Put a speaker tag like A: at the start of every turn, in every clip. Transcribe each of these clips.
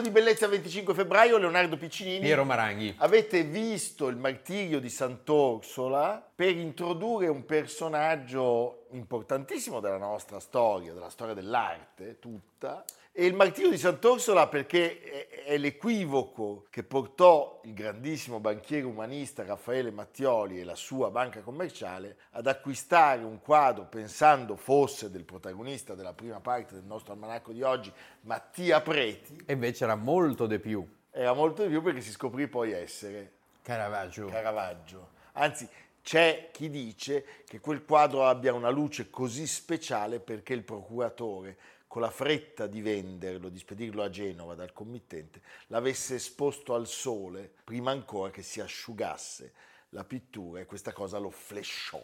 A: Almanacco di bellezza 25 febbraio, Leonardo Piccinini.
B: Piero Maranghi.
A: Avete visto il martirio di Sant'Orsola per introdurre un personaggio importantissimo della nostra storia, della storia dell'arte tutta, e il martirio di Sant'Orsola perché è l'equivoco che portò il grandissimo banchiere umanista Raffaele Mattioli e la sua banca commerciale ad acquistare un quadro pensando fosse del protagonista della prima parte del nostro almanacco di oggi, Mattia Preti.
B: E invece era molto di più.
A: Era molto di più perché si scoprì poi essere
B: Caravaggio.
A: Caravaggio. Anzi, c'è chi dice che quel quadro abbia una luce così speciale perché il procuratore con la fretta di venderlo, di spedirlo a Genova dal committente, l'avesse esposto al sole prima ancora che si asciugasse la pittura e questa cosa lo flashò.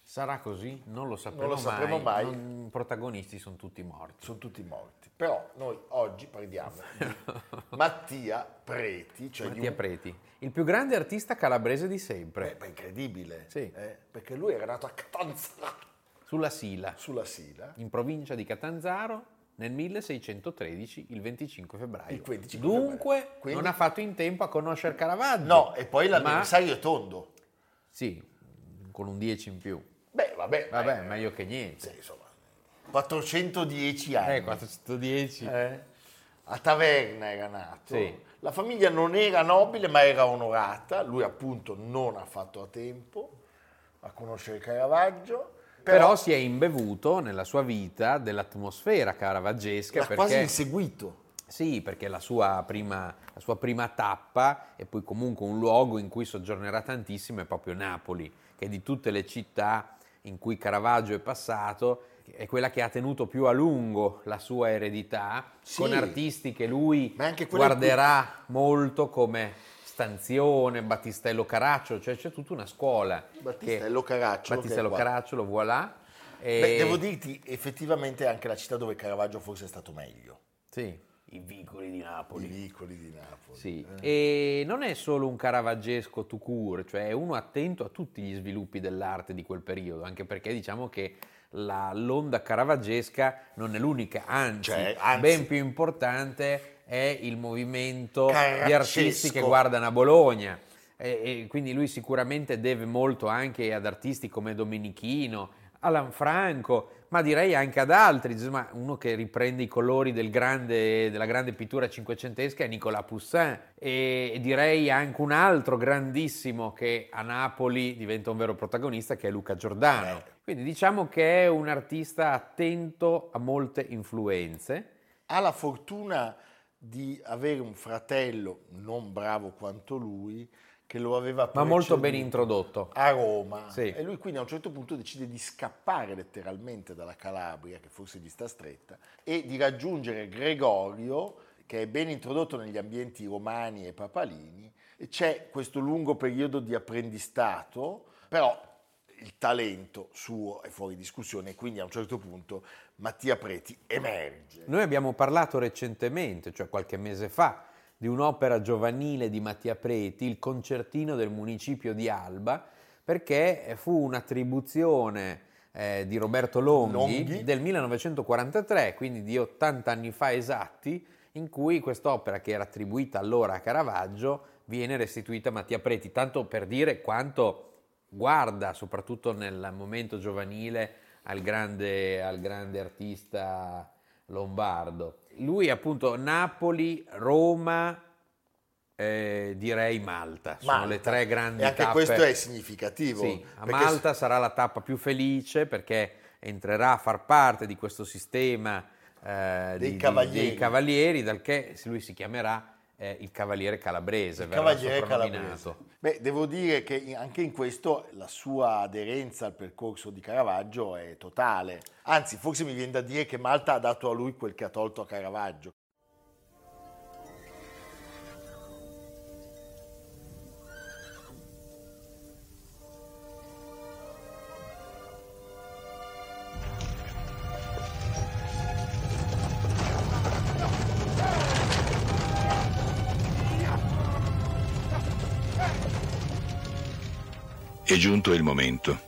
B: Sarà così? Non lo sapremo,
A: non lo sapremo mai.
B: mai. I protagonisti sono tutti morti.
A: Sono tutti morti. Però noi oggi parliamo di Mattia Preti. Cioè
B: Mattia
A: un...
B: Preti, il più grande artista calabrese di sempre.
A: Beh, incredibile.
B: Sì.
A: Eh, perché lui era nato a Catanzaro
B: sulla Sila.
A: Sulla Sila.
B: In provincia di Catanzaro nel 1613, il 25 febbraio.
A: Il 25
B: Dunque
A: febbraio. Quindi...
B: non ha fatto in tempo a conoscere Caravaggio.
A: No, e poi l'avversario ma... è tondo.
B: Sì, con un 10 in più.
A: Beh, vabbè.
B: Vabbè, eh, meglio che niente.
A: Sì, insomma, 410 anni.
B: Eh, 410.
A: Eh, a Taverna era nato.
B: Sì.
A: La famiglia non era nobile, ma era onorata. Lui appunto non ha fatto a tempo a conoscere Caravaggio
B: però, si è imbevuto nella sua vita dell'atmosfera caravaggesca.
A: L'ha
B: perché,
A: quasi inseguito.
B: Sì, perché la sua, prima, la sua prima tappa e poi comunque un luogo in cui soggiornerà tantissimo è proprio Napoli, che di tutte le città in cui Caravaggio è passato è quella che ha tenuto più a lungo la sua eredità, sì, con artisti che lui guarderà più... molto come Stanzione, Battistello Caracciolo, cioè c'è tutta una scuola.
A: Battistello
B: che,
A: Caracciolo.
B: Battistello Caracciolo, voilà.
A: E... Beh, devo dirti, effettivamente è anche la città dove Caravaggio forse è stato meglio.
B: Sì, i vicoli di Napoli.
A: I vicoli di Napoli.
B: Sì. Eh. E non è solo un caravaggesco tout court, cioè è uno attento a tutti gli sviluppi dell'arte di quel periodo, anche perché diciamo che la, l'onda caravaggesca non è l'unica, anzi,
A: cioè, anzi,
B: ben più importante è il movimento di artisti che guardano a Bologna. E, e quindi lui sicuramente deve molto anche ad artisti come Domenichino, Alan Franco, ma direi anche ad altri. Insomma, uno che riprende i colori del grande, della grande pittura cinquecentesca è Nicolas Poussin e direi anche un altro grandissimo che a Napoli diventa un vero protagonista che è Luca Giordano.
A: Eh.
B: Quindi diciamo che è un artista attento a molte influenze.
A: Ha la fortuna di avere un fratello non bravo quanto lui che lo aveva
B: ma molto ben introdotto
A: a Roma
B: sì.
A: e lui quindi a un certo punto decide di scappare letteralmente dalla Calabria che forse gli sta stretta e di raggiungere Gregorio che è ben introdotto negli ambienti romani e papalini e c'è questo lungo periodo di apprendistato però il talento suo è fuori discussione e quindi a un certo punto Mattia Preti emerge.
B: Noi abbiamo parlato recentemente, cioè qualche mese fa, di un'opera giovanile di Mattia Preti, il concertino del municipio di Alba, perché fu un'attribuzione eh, di Roberto Longhi,
A: Longhi
B: del 1943, quindi di 80 anni fa esatti, in cui quest'opera che era attribuita allora a Caravaggio viene restituita a Mattia Preti, tanto per dire quanto guarda, soprattutto nel momento giovanile, al grande, al grande artista lombardo. Lui appunto Napoli, Roma, eh, direi Malta, sono
A: Malta.
B: le tre grandi
A: e anche
B: tappe.
A: questo è significativo.
B: Sì, a Malta sarà la tappa più felice perché entrerà a far parte di questo sistema eh,
A: dei,
B: di,
A: cavalieri.
B: dei cavalieri, dal che lui si chiamerà eh, il Cavaliere Calabrese.
A: Il Cavaliere Calabrese. Beh, devo dire che anche in questo la sua aderenza al percorso di Caravaggio è totale. Anzi, forse mi viene da dire che Malta ha dato a lui quel che ha tolto a Caravaggio.
C: È giunto il momento.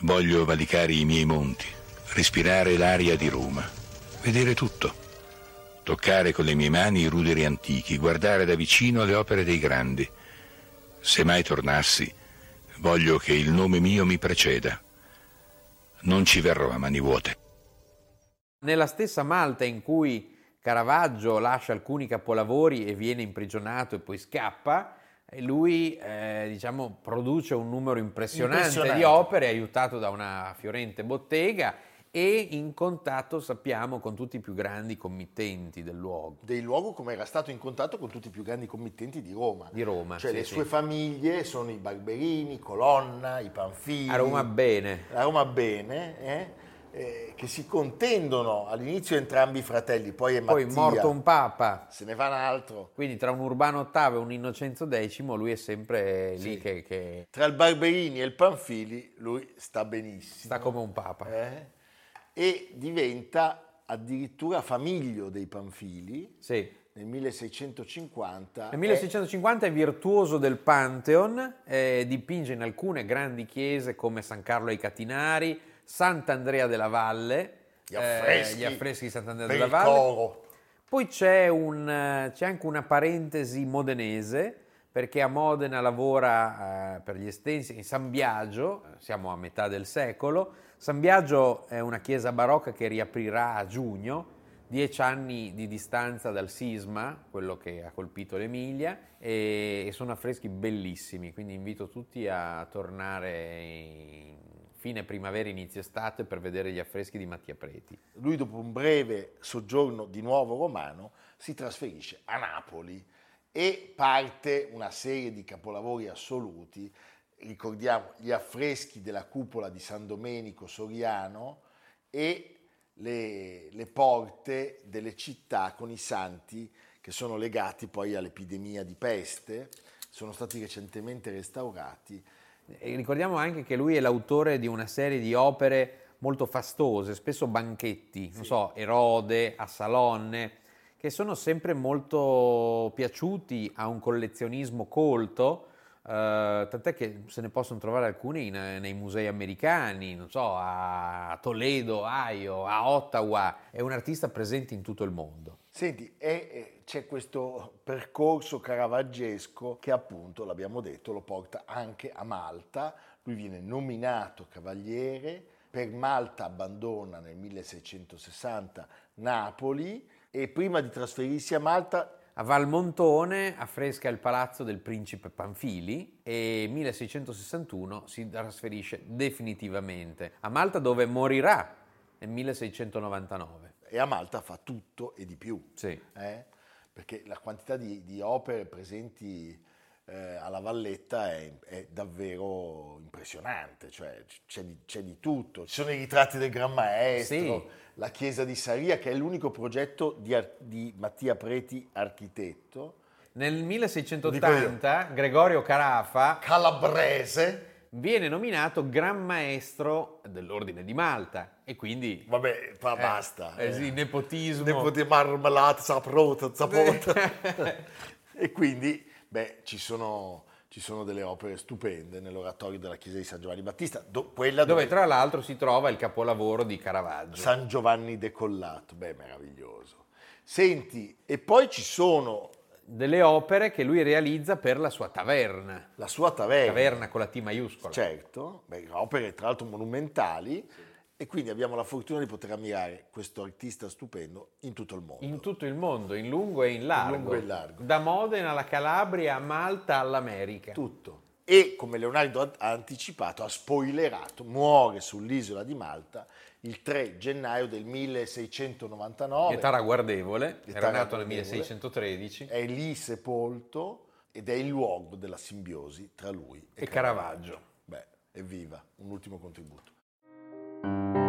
C: Voglio valicare i miei monti, respirare l'aria di Roma, vedere tutto, toccare con le mie mani i ruderi antichi, guardare da vicino le opere dei grandi. Se mai tornassi, voglio che il nome mio mi preceda. Non ci verrò a mani vuote.
B: Nella stessa Malta in cui Caravaggio lascia alcuni capolavori e viene imprigionato e poi scappa, e lui eh, diciamo, produce un numero impressionante, impressionante, di opere aiutato da una fiorente bottega e in contatto sappiamo con tutti i più grandi committenti del luogo.
A: Del luogo come era stato in contatto con tutti i più grandi committenti di Roma.
B: Di Roma.
A: Cioè
B: sì,
A: le
B: sì.
A: sue famiglie sono i Barberini, Colonna, i Panfili.
B: A Roma bene.
A: A Roma bene, eh? Eh, che si contendono all'inizio entrambi i fratelli, poi è Mattia.
B: Poi morto un papa.
A: Se ne va un altro.
B: Quindi tra un Urbano VIII e un Innocenzo X lui è sempre lì
A: Sì.
B: che, che
A: Tra il Barberini e il Panfili lui sta benissimo.
B: sta come un papa.
A: eh? E diventa addirittura famiglio dei Panfili
B: Sì.
A: nel 1650.
B: Nel 1650 è virtuoso del Pantheon, eh, dipinge in alcune grandi chiese come San Carlo ai Catinari, Sant'Andrea della Valle,
A: Gli affreschi,
B: eh, gli affreschi di Sant'Andrea della Valle.
A: coro.
B: Poi c'è, un, eh, c'è anche una parentesi modenese, perché a Modena lavora eh, per gli estensi in San Biagio, eh, siamo a metà del secolo. San Biagio è una chiesa barocca che riaprirà a giugno, dieci anni di distanza dal sisma, quello che ha colpito l'Emilia, e, e sono affreschi bellissimi, quindi invito tutti a tornare in fine primavera, inizio estate per vedere gli affreschi di Mattia Preti.
A: Lui dopo un breve soggiorno di nuovo romano si trasferisce a Napoli e parte una serie di capolavori assoluti. Ricordiamo gli affreschi della cupola di San Domenico Soriano e le, le porte delle città con i santi che sono legati poi all'epidemia di peste, sono stati recentemente restaurati.
B: E ricordiamo anche che lui è l'autore di una serie di opere molto fastose, spesso banchetti, non so, Erode, Assalonne, che sono sempre molto piaciuti a un collezionismo colto, eh, tant'è che se ne possono trovare alcuni in- nei musei americani, non so, a Toledo, Ohio, a Ottawa, è un artista presente in tutto il mondo.
A: Senti, e, e c'è questo percorso caravaggesco che appunto, l'abbiamo detto, lo porta anche a Malta. Lui viene nominato cavaliere, per Malta abbandona nel 1660 Napoli e prima di trasferirsi a Malta
B: A Valmontone affresca il palazzo del principe Panfili e 1661 si trasferisce definitivamente a Malta dove morirà nel 1699.
A: e a Malta fa tutto e di più.
B: Sì.
A: eh? Perché la quantità di, di opere presenti eh, alla Valletta è, è davvero impressionante, cioè c'è di, c'è di tutto. Ci sono i ritratti del Gran Maestro,
B: Sì.
A: la chiesa di Saria, che è l'unico progetto di, di Mattia Preti, architetto,
B: Nel 1680 Gregorio Carafa
A: calabrese.
B: Viene nominato Gran Maestro dell'Ordine di Malta e quindi
A: Vabbè, ma basta.
B: eh sì, nepotismo.
A: Nepoti marmellata, saprota, zapota. e quindi, beh, ci sono, ci sono delle opere stupende nell'oratorio della chiesa di San Giovanni Battista, do- quella
B: dove
A: dove,
B: tra l'altro si trova il capolavoro di Caravaggio.
A: San Giovanni decollato, beh, meraviglioso. Senti, e poi ci sono
B: Delle opere che lui realizza per la sua taverna.
A: la sua taverna,
B: Taverna con la T maiuscola.
A: certo, beh, opere tra l'altro monumentali, e quindi abbiamo la fortuna di poter ammirare questo artista stupendo in tutto il mondo.
B: In tutto il mondo, in lungo e in largo.
A: lungo e in largo.
B: Da Modena alla Calabria, a Malta all'America.
A: Tutto. e come Leonardo ha anticipato, ha spoilerato, muore sull'isola di Malta il 3 gennaio del 1699.
B: Età ragguardevole, era nato nel 1613.
A: È lì sepolto ed è il luogo della simbiosi tra lui e,
B: e Caravaggio. Caravaggio.
A: Beh, evviva, un ultimo contributo.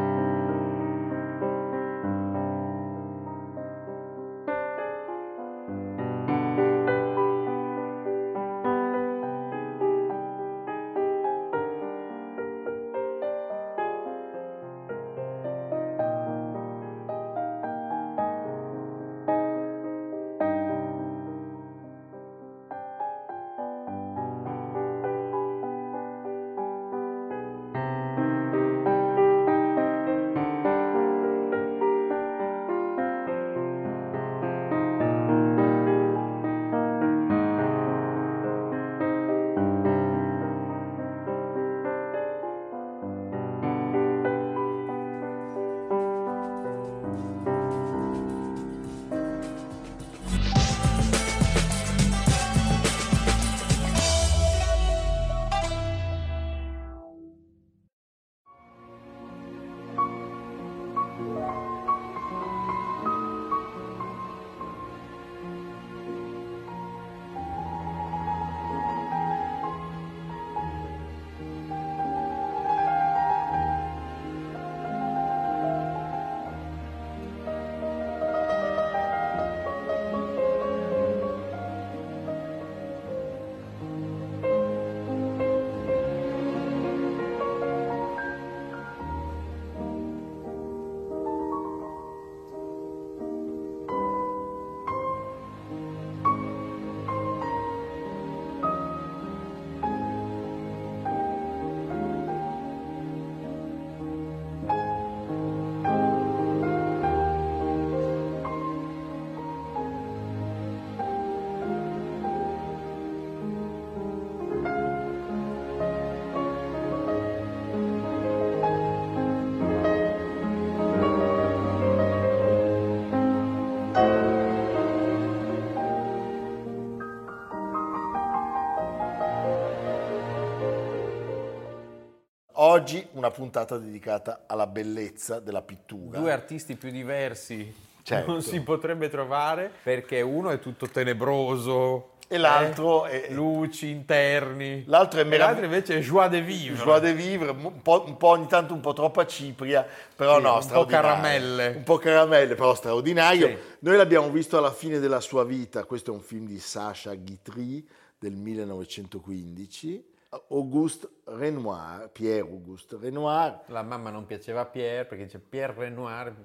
A: Oggi una puntata dedicata alla bellezza della pittura.
B: Due artisti più diversi certo. non si potrebbe trovare perché uno è tutto tenebroso,
A: e l'altro eh,
B: è luci interni.
A: L'altro, è
B: merav- l'altro invece è joie de vivre.
A: Joie de vivre, un po', un po', ogni tanto un po' troppa cipria, però sì, no,
B: un po' caramelle.
A: Un po' caramelle, però straordinario. Sì. Noi l'abbiamo visto alla fine della sua vita, questo è un film di Sacha Guitry del 1915 Auguste Renoir, Pierre Auguste Renoir.
B: La mamma non piaceva a Pierre perché dice Pierre Renoir,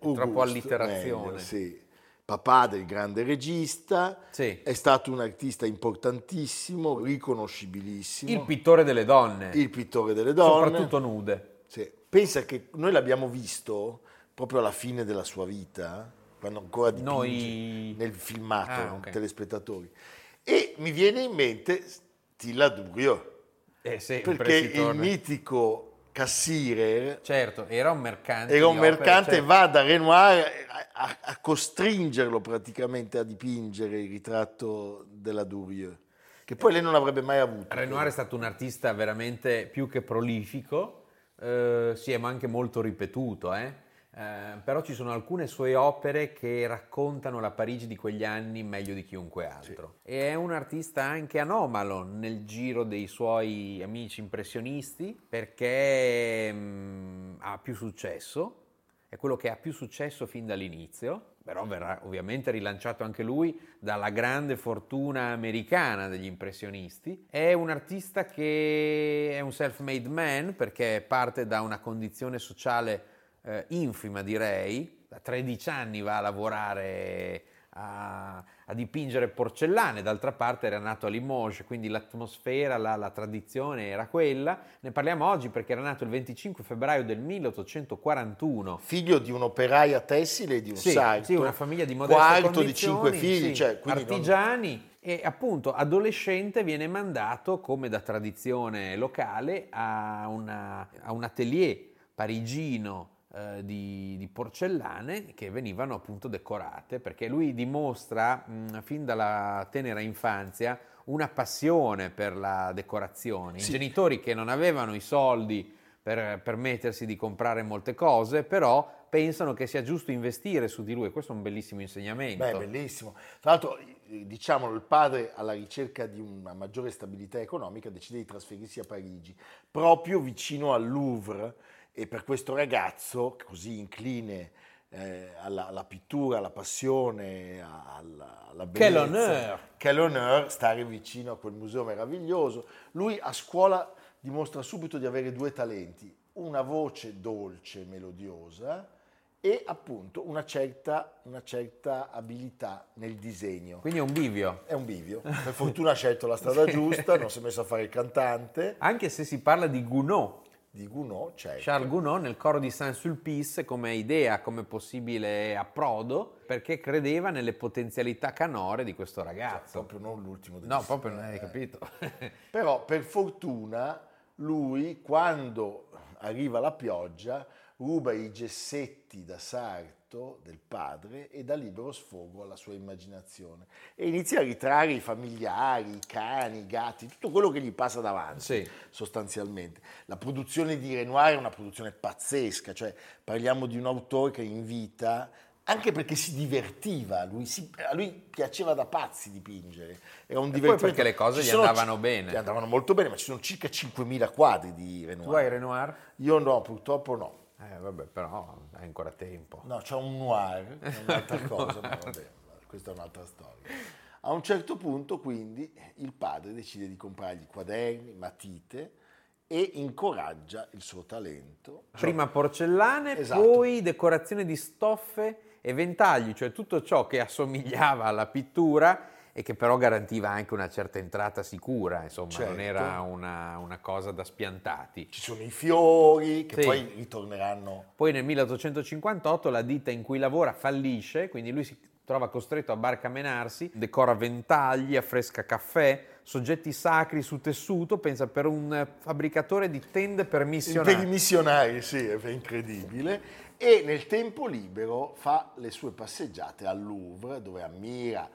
B: uh, troppo allitterazione. Meglio,
A: sì. Papà del grande regista, sì. è stato un artista importantissimo, riconoscibilissimo.
B: Il pittore delle donne.
A: Il pittore delle donne.
B: Soprattutto nude.
A: Sì. Pensa che noi l'abbiamo visto proprio alla fine della sua vita, quando ancora dipinge noi... nel filmato, ah, okay. telespettatori. E mi viene in mente Tilla Durio.
B: Eh sì,
A: perché il mitico Cassirer
B: certo, era un mercante,
A: era un mercante certo. va da Renoir a, a, costringerlo praticamente a dipingere il ritratto della Durieux, che poi lei non avrebbe mai avuto.
B: Renoir è stato un artista veramente più che prolifico, eh, si è anche molto ripetuto, eh? Eh, però ci sono alcune sue opere che raccontano la Parigi di quegli anni meglio di chiunque altro. Sì. E è un artista anche anomalo nel giro dei suoi amici impressionisti perché mh, mm, ha più successo, è quello che ha più successo fin dall'inizio, però verrà ovviamente rilanciato anche lui dalla grande fortuna americana degli impressionisti. È un artista che è un self-made man perché parte da una condizione sociale eh, infima direi, da 13 anni va a lavorare a, a, dipingere porcellane, d'altra parte era nato a Limoges, quindi l'atmosfera, la, la, tradizione era quella. Ne parliamo oggi perché era nato il 25 febbraio del 1841.
A: Figlio di un'operaia tessile e di un
B: sì,
A: sarto.
B: Sì, una famiglia di modeste
A: Quarto di cinque figli,
B: sì,
A: cioè,
B: artigiani. Non... E appunto adolescente viene mandato, come da tradizione locale, a, una, a un atelier parigino eh, di, di, porcellane che venivano appunto decorate perché lui dimostra mh, fin dalla tenera infanzia una passione per la decorazione. I
A: Sì.
B: genitori che non avevano i soldi per permettersi di comprare molte cose, però pensano che sia giusto investire su di lui questo è un bellissimo insegnamento.
A: Beh, bellissimo. Tra l'altro, diciamolo, il padre, alla ricerca di una maggiore stabilità economica, decide di trasferirsi a Parigi, proprio vicino al Louvre. E per questo ragazzo, così incline eh, alla, alla pittura, alla passione, alla, alla bellezza,
B: honneur!
A: che l'honneur stare vicino a quel museo meraviglioso. Lui a scuola dimostra subito di avere due talenti, una voce dolce, melodiosa e appunto una certa, una certa abilità nel disegno.
B: Quindi è un bivio.
A: È un bivio, per fortuna ha scelto la strada giusta, non si è messo a fare il cantante.
B: Anche se si parla di Gounod,
A: Di Gounod, certo.
B: Charles Gounod nel coro di Saint-Sulpice come idea, come possibile approdo, perché credeva nelle potenzialità canore di questo ragazzo.
A: Proprio non l'ultimo degli
B: No, proprio non
A: eh.
B: hai capito.
A: Però per fortuna lui, quando arriva la pioggia, ruba i gessetti da sarto del padre e dà libero sfogo alla sua immaginazione e inizia a ritrarre i familiari, i cani, i gatti, tutto quello che gli passa davanti
B: Sì.
A: sostanzialmente. La produzione di Renoir è una produzione pazzesca, cioè parliamo di un autore che in vita, anche perché si divertiva, lui si- a lui piaceva da pazzi dipingere, era un
B: poi
A: divertimento.
B: perché le cose
A: Ci
B: gli andavano
A: ci-
B: bene.
A: Gli andavano molto bene, ma ci sono circa 5.000 quadri di Renoir.
B: tu hai Renoir?
A: Io no, purtroppo no.
B: Eh, vabbè, però hai ancora tempo.
A: No, c'è un noir, è un'altra cosa, ma vabbè, questa è un'altra storia. A un certo punto, quindi, il padre decide di comprargli quaderni, matite e incoraggia il suo talento.
B: Prima porcellane,
A: Esatto.
B: poi decorazione di stoffe e ventagli, cioè tutto ciò che assomigliava alla pittura e che però garantiva anche una certa entrata sicura, insomma, non
A: Certo.
B: era una, una cosa da spiantati.
A: Ci sono i fiori che
B: Sì.
A: poi ritorneranno.
B: Poi nel 1858 la ditta in cui lavora fallisce, quindi lui si trova costretto a barcamenarsi, decora ventagli, affresca caffè, soggetti sacri su tessuto, pensa per un fabbricatore di tende per
A: Per i
B: missionari.
A: missionari, sì, è incredibile. E nel tempo libero fa le sue passeggiate al Louvre, dove ammira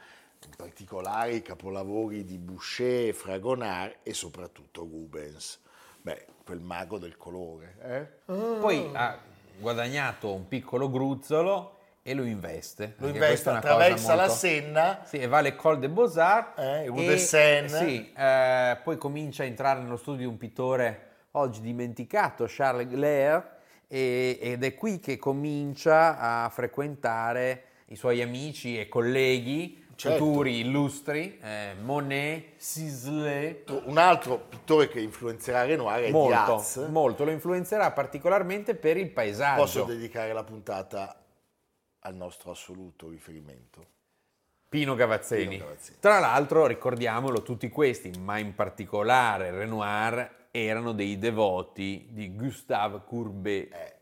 A: in particolare i capolavori di Boucher, Fragonard e soprattutto Rubens. Beh, quel mago del colore. Eh?
B: Poi ha guadagnato un piccolo gruzzolo e lo investe.
A: Lo investe, attraversa la
B: molto-
A: Senna,
B: Sì, e va all'École des Beaux-Arts.
A: Eh,
B: e-. Sì, eh, poi comincia a entrare nello studio di un pittore oggi dimenticato, Charles Glaire, e- ed è qui che comincia a frequentare i suoi amici e colleghi
A: Certo.
B: futuri illustri, eh, Monet, Sisley,
A: un altro pittore che influenzerà Renoir è
B: molto,
A: Diaz.
B: molto, lo influenzerà particolarmente per il paesaggio.
A: Posso dedicare la puntata al nostro assoluto riferimento.
B: Pino Gavazzeni.
A: Pino Gavazzeni.
B: Tra l'altro, ricordiamolo, tutti questi, ma in particolare Renoir, erano dei devoti di Gustave Courbet.
A: Eh.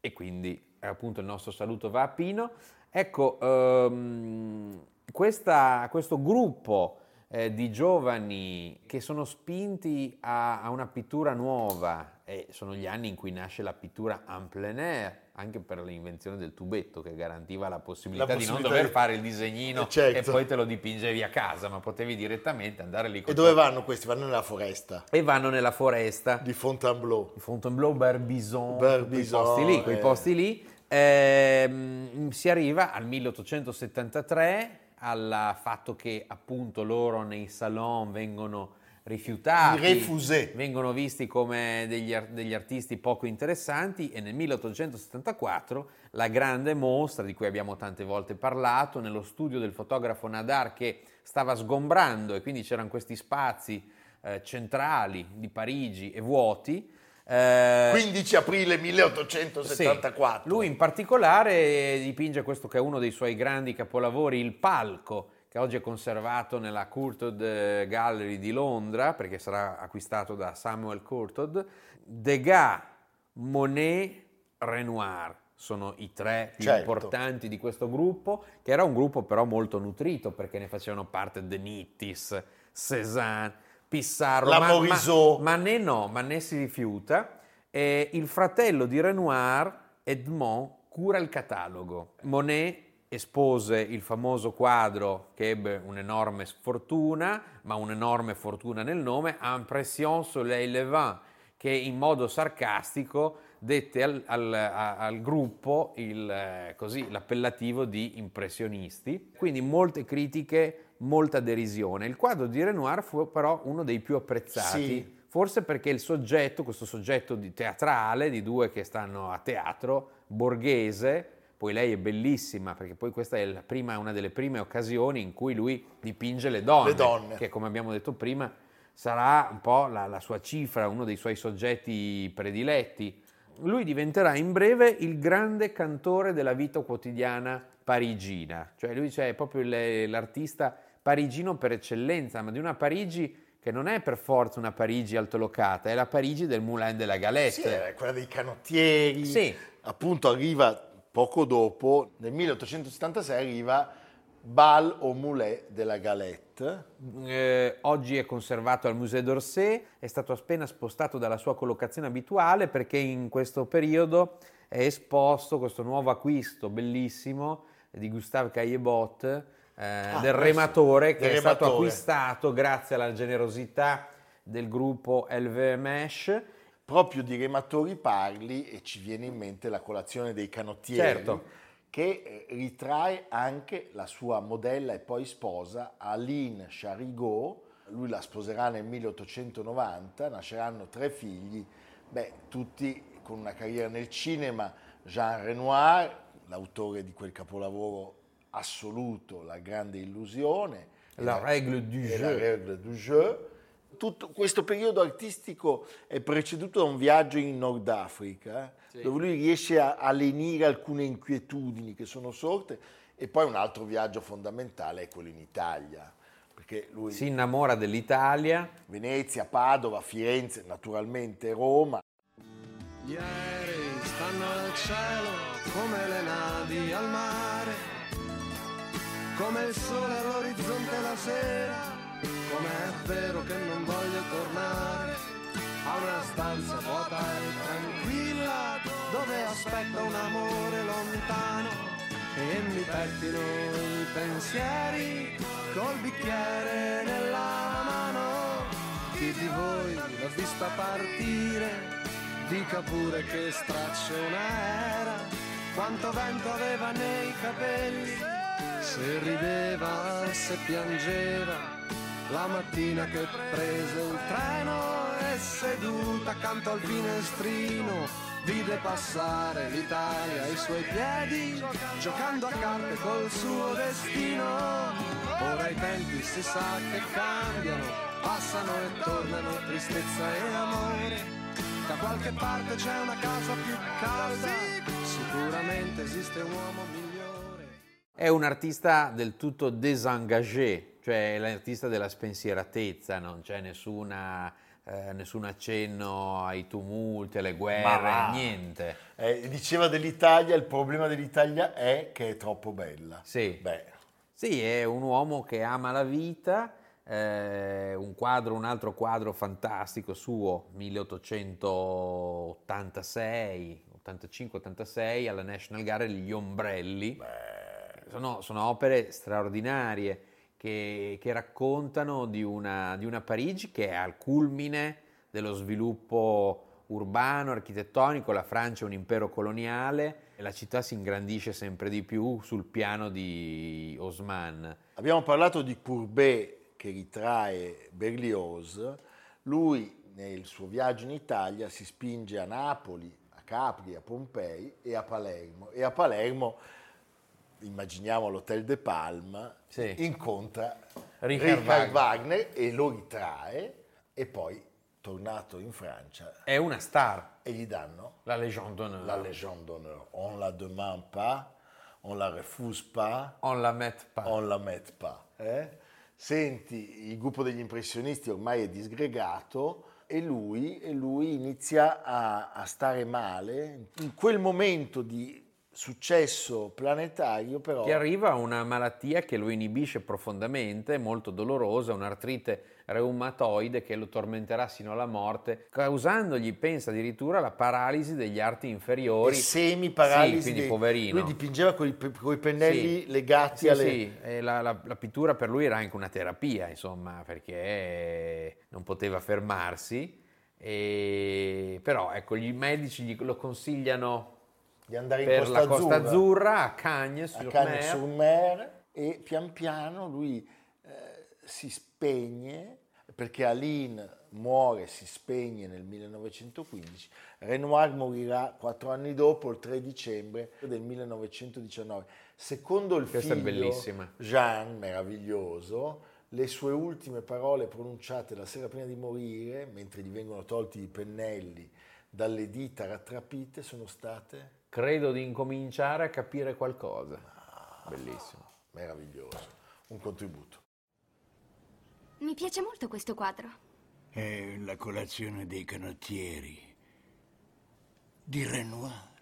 B: E quindi, appunto, il nostro saluto va a Pino. Ecco, ehm, questa- questo gruppo eh, di giovani che sono spinti a, a una pittura nuova, e sono gli anni in cui nasce la pittura en plein air, anche per l'invenzione del tubetto che garantiva la possibilità,
A: La
B: di non
A: possibilità
B: dover
A: di-
B: fare il disegnino
A: Eh, certo.
B: e poi te lo dipingevi a casa, ma potevi direttamente andare lì
A: E
B: col
A: dove
B: tuo-
A: vanno questi? Vanno nella foresta
B: e vanno nella foresta
A: di Fontainebleau.
B: Fontainebleau, Barbizon,
A: Barbizon,
B: quei posti lì, quei
A: eh.
B: posti lì. Ehm, si arriva al 1873 al fatto che appunto loro nei salon vengono rifiutati,
A: I refusés.
B: vengono visti come degli, degli artisti poco interessanti e nel 1874 la grande mostra di cui abbiamo tante volte parlato nello studio del fotografo Nadar che stava sgombrando e quindi c'erano questi spazi eh, centrali di Parigi e vuoti. Eh,
A: 15 aprile 1874.
B: sì. Lui in particolare dipinge questo che è uno dei suoi grandi capolavori, il palco, che oggi è conservato nella Courtauld Gallery di Londra, perché sarà acquistato da Samuel Courtauld. Degas, Monet, Renoir sono i tre più
A: Certo.
B: importanti di questo gruppo, che era un gruppo però molto nutrito, perché ne facevano parte De Nittis, Cézanne, Pissarro,
A: La
B: ma,
A: Morisot.
B: ma, Manet no, Manet si rifiuta. E il fratello di Renoir, Edmond, cura il catalogo. Monet espose il famoso quadro che ebbe un'enorme sfortuna, ma un'enorme fortuna nel nome, Impression Soleil Levant, che in modo sarcastico dette al, al, al gruppo il, così, l'appellativo di impressionisti. Quindi molte critiche, molta derisione. Il quadro di Renoir fu però uno dei più apprezzati. Sì. Forse perché il soggetto, questo soggetto di teatrale, di due che stanno a teatro, borghese, poi lei è bellissima perché poi questa è prima, una delle prime occasioni in cui lui dipinge le donne,
A: le donne.
B: che come abbiamo detto prima sarà un po' la, la sua cifra, uno dei suoi soggetti prediletti. Lui diventerà in breve il grande cantore della vita quotidiana parigina, cioè lui cioè, è proprio l'artista parigino per eccellenza, ma di una Parigi che non è per forza una Parigi altolocata, è la Parigi del Moulin de la Galette. Sì,
A: quella dei canottieri.
B: Sì.
A: Appunto arriva poco dopo, nel 1876 arriva Bal au Moulin de la Galette.
B: Eh, oggi è conservato al Musée d'Orsay, è stato appena spostato dalla sua collocazione abituale perché in questo periodo è esposto questo nuovo acquisto bellissimo di Gustave Caillebot, eh, ah, del rematore che del è rematore. stato acquistato grazie alla generosità del gruppo LVMH
A: proprio di rematori parli e ci viene in mente la colazione dei canottieri.
B: Certo.
A: Che eh, ritrae anche la sua modella e poi sposa Aline Charigot. Lui la sposerà nel 1890, nasceranno tre figli, beh, tutti con una carriera nel cinema. Jean Renoir, l'autore di quel capolavoro assoluto, La grande illusione.
B: La, la règle du jeu.
A: La règle du jeu tutto questo periodo artistico è preceduto da un viaggio in Nord Africa, sì. dove lui riesce a, a lenire alcune inquietudini che sono sorte, e poi un altro viaggio fondamentale è quello in Italia. Perché lui
B: si innamora dell'Italia.
A: Venezia, Padova, Firenze, naturalmente Roma.
D: Gli stanno al cielo come le navi al mare, come il sole all'orizzonte la sera com'è vero che non voglio tornare a una stanza vuota e tranquilla dove aspetta un amore lontano e mi pettino i pensieri col bicchiere nella mano. Chi di voi l'ha vista partire? Dica pure che stracciona era, quanto vento aveva nei capelli, se rideva, se piangeva la mattina che prese il treno e seduta accanto al finestrino vide passare l'Italia ai suoi piedi giocando a carte col suo destino. Ora i tempi si sa che cambiano passano e tornano tristezza e amore da qualche parte c'è una casa più calda. Sicuramente esiste un uomo migliore.
B: È un artista del tutto désengagé cioè l'artista della spensieratezza, non c'è nessuna, eh, nessun accenno ai tumulti, alle guerre, niente.
A: Eh, diceva dell'Italia, il problema dell'Italia è che è troppo bella.
B: Sì, sì è un uomo che ama la vita, eh, un quadro, un altro quadro fantastico suo, 1886, 85-86 alla National Gallery, Gli Ombrelli. Sono, sono opere straordinarie che, che raccontano di una, di una Parigi che è al culmine dello sviluppo urbano, architettonico, la Francia è un impero coloniale e la città si ingrandisce sempre di più sul piano di Haussmann.
A: Abbiamo parlato di Courbet che ritrae Berlioz, lui nel suo viaggio in Italia si spinge a Napoli, a Capri, a Pompei e a Palermo e a Palermo immaginiamo l'Hotel de Palma, sì. incontra Richard, Richard Wagner. Wagner e lo ritrae e poi tornato in Francia
B: è una star
A: e gli danno
B: la Légion d'honneur
A: la Légion d'honneur on la demande pas on la refuse pas
B: on la met pas
A: on la met pas eh? Senti il gruppo degli impressionisti ormai è disgregato e lui, e lui inizia a, a stare male. In quel momento di successo planetario però...
B: Che arriva una malattia che lo inibisce profondamente, molto dolorosa, un'artrite reumatoide che lo tormenterà sino alla morte, causandogli, pensa addirittura, la paralisi degli arti inferiori.
A: Semi-paralisi.
B: Sì, quindi
A: dei...
B: poverino.
A: Lui dipingeva con i pennelli
B: sì.
A: legati
B: sì,
A: alle...
B: Sì, e la, la, la, pittura per lui era anche una terapia, insomma, perché non poteva fermarsi. E... Però ecco, gli medici gli lo consigliano
A: di andare in
B: per
A: Costa
B: la Costa
A: Azzurra,
B: Azzurra a Cagnes-sur-Mer.
A: Cagnes-sur-Mer e pian piano lui eh, si spegne perché Aline muore, si spegne nel 1915, Renoir morirà quattro anni dopo, il 3 dicembre del 1919. Secondo il
B: Questa
A: figlio Jean, meraviglioso, le sue ultime parole pronunciate la sera prima di morire, mentre gli vengono tolti i pennelli dalle dita rattrapite, sono state
B: credo di incominciare a capire qualcosa.
A: Ah,
B: Bellissimo.
A: Meraviglioso. Un contributo.
E: Mi piace molto questo quadro.
F: È la colazione dei canottieri di Renoir.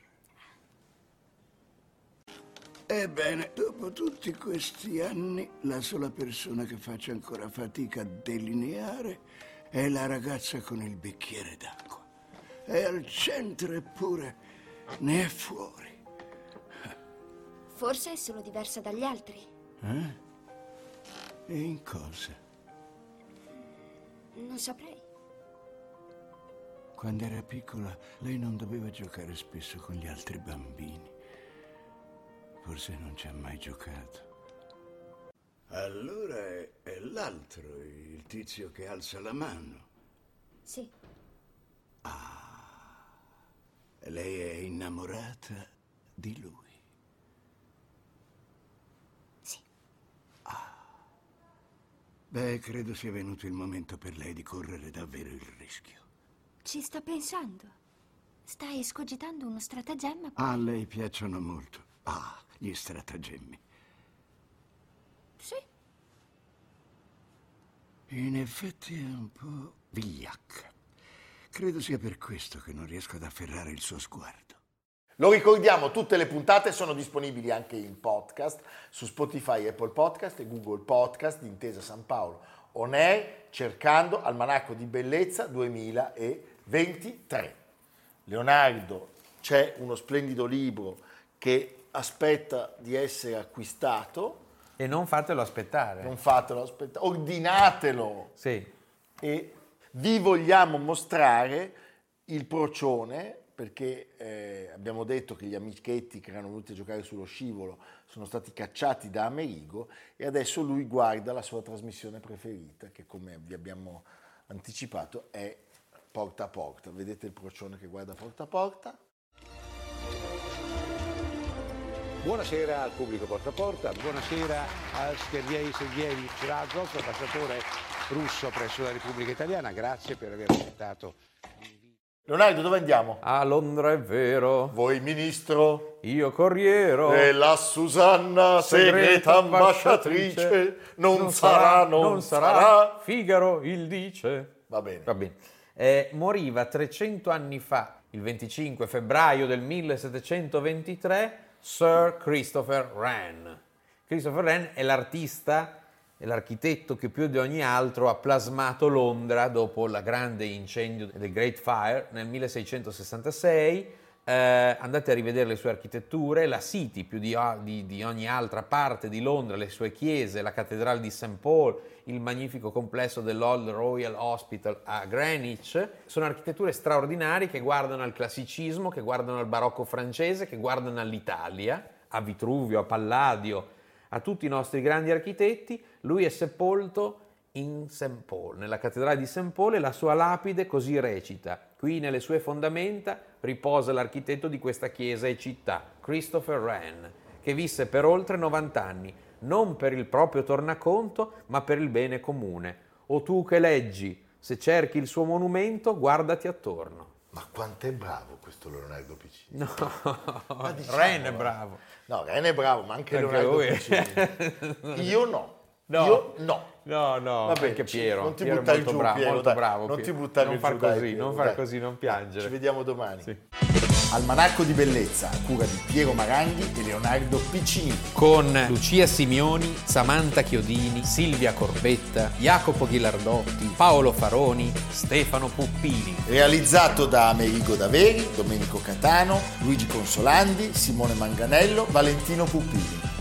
F: Ebbene, dopo tutti questi anni, la sola persona che faccio ancora fatica a delineare è la ragazza con il bicchiere d'acqua. È al centro eppure ne è fuori.
E: Forse è solo diversa dagli altri.
F: Eh? E in cosa?
E: Non saprei.
F: Quando era piccola, lei non doveva giocare spesso con gli altri bambini. Forse non ci ha mai giocato. Allora è, è l'altro, il tizio che alza la mano.
E: Sì.
F: Ah. Lei è innamorata di lui.
E: Sì.
F: Ah. Beh, credo sia venuto il momento per lei di correre davvero il rischio.
E: Ci sta pensando. Stai escogitando uno stratagemma?
F: A lei piacciono molto. Ah, gli stratagemmi.
E: Sì.
F: In effetti è un po' vigliacca. Credo sia per questo che non riesco ad afferrare il suo sguardo.
A: Lo ricordiamo, tutte le puntate sono disponibili anche in podcast su Spotify, Apple Podcast e Google Podcast di Intesa San Paolo. On air cercando Almanacco di Bellezza 2023. Leonardo, c'è uno splendido libro che aspetta di essere acquistato.
B: E non fatelo aspettare.
A: Non fatelo aspettare, ordinatelo.
B: Sì.
A: E vi vogliamo mostrare il procione perché eh, abbiamo detto che gli amichetti che erano venuti a giocare sullo scivolo sono stati cacciati da Amerigo e adesso lui guarda la sua trasmissione preferita che come vi abbiamo anticipato è Porta a Porta. Vedete il procione che guarda Porta a Porta?
G: Buonasera al pubblico Porta a Porta, buonasera a Sergei Sergeyevich Razov, ambasciatore russo presso la Repubblica Italiana. Grazie per aver accettato
A: Leonardo, dove andiamo?
B: A Londra è vero.
A: Voi ministro.
B: Io corriero.
A: E la Susanna, segreta ambasciatrice, non, non sarà, non, non sarà, sarà.
B: Figaro il dice.
A: Va bene.
B: Va bene. Eh, moriva 300 anni fa, il 25 febbraio del 1723, Sir Christopher Wren. Christopher Wren è l'artista l'architetto che più di ogni altro ha plasmato Londra dopo il grande incendio del Great Fire nel 1666. Eh, andate a rivedere le sue architetture, la City più di, di, di, ogni altra parte di Londra, le sue chiese, la cattedrale di St. Paul, il magnifico complesso dell'Old Royal Hospital a Greenwich. Sono architetture straordinarie che guardano al classicismo, che guardano al barocco francese, che guardano all'Italia, a Vitruvio, a Palladio, a tutti i nostri grandi architetti, lui è sepolto in St. Paul, nella cattedrale di St. Paul e la sua lapide così recita. Qui nelle sue fondamenta riposa l'architetto di questa chiesa e città, Christopher Wren, che visse per oltre 90 anni, non per il proprio tornaconto, ma per il bene comune. O tu che leggi, se cerchi il suo monumento, guardati attorno.
A: Ma quanto è bravo questo Leonardo Piccini?
B: No, Ren è bravo.
A: No, Ren è bravo, ma anche, anche Leonardo lui. Piccini. Io no.
B: No.
A: Io no.
B: No, no,
A: Vabbè,
B: anche Piero.
A: Non ti
B: Piero
A: buttare giù,
B: bravo,
A: Piero,
B: molto
A: dai.
B: bravo.
A: Non
B: Piero.
A: ti buttare
B: non
A: giù,
B: far
A: dai,
B: così,
A: Piero,
B: non far
A: dai.
B: così, non piangere.
A: Ci vediamo domani.
B: Sì.
A: Almanacco di bellezza a cura di Piero Maranghi e Leonardo Piccini.
B: Con Lucia Simioni, Samantha Chiodini, Silvia Corbetta, Jacopo Ghilardotti, Paolo Faroni, Stefano Puppini.
A: Realizzato da Amerigo Daveri, Domenico Catano, Luigi Consolandi, Simone Manganello, Valentino Puppini.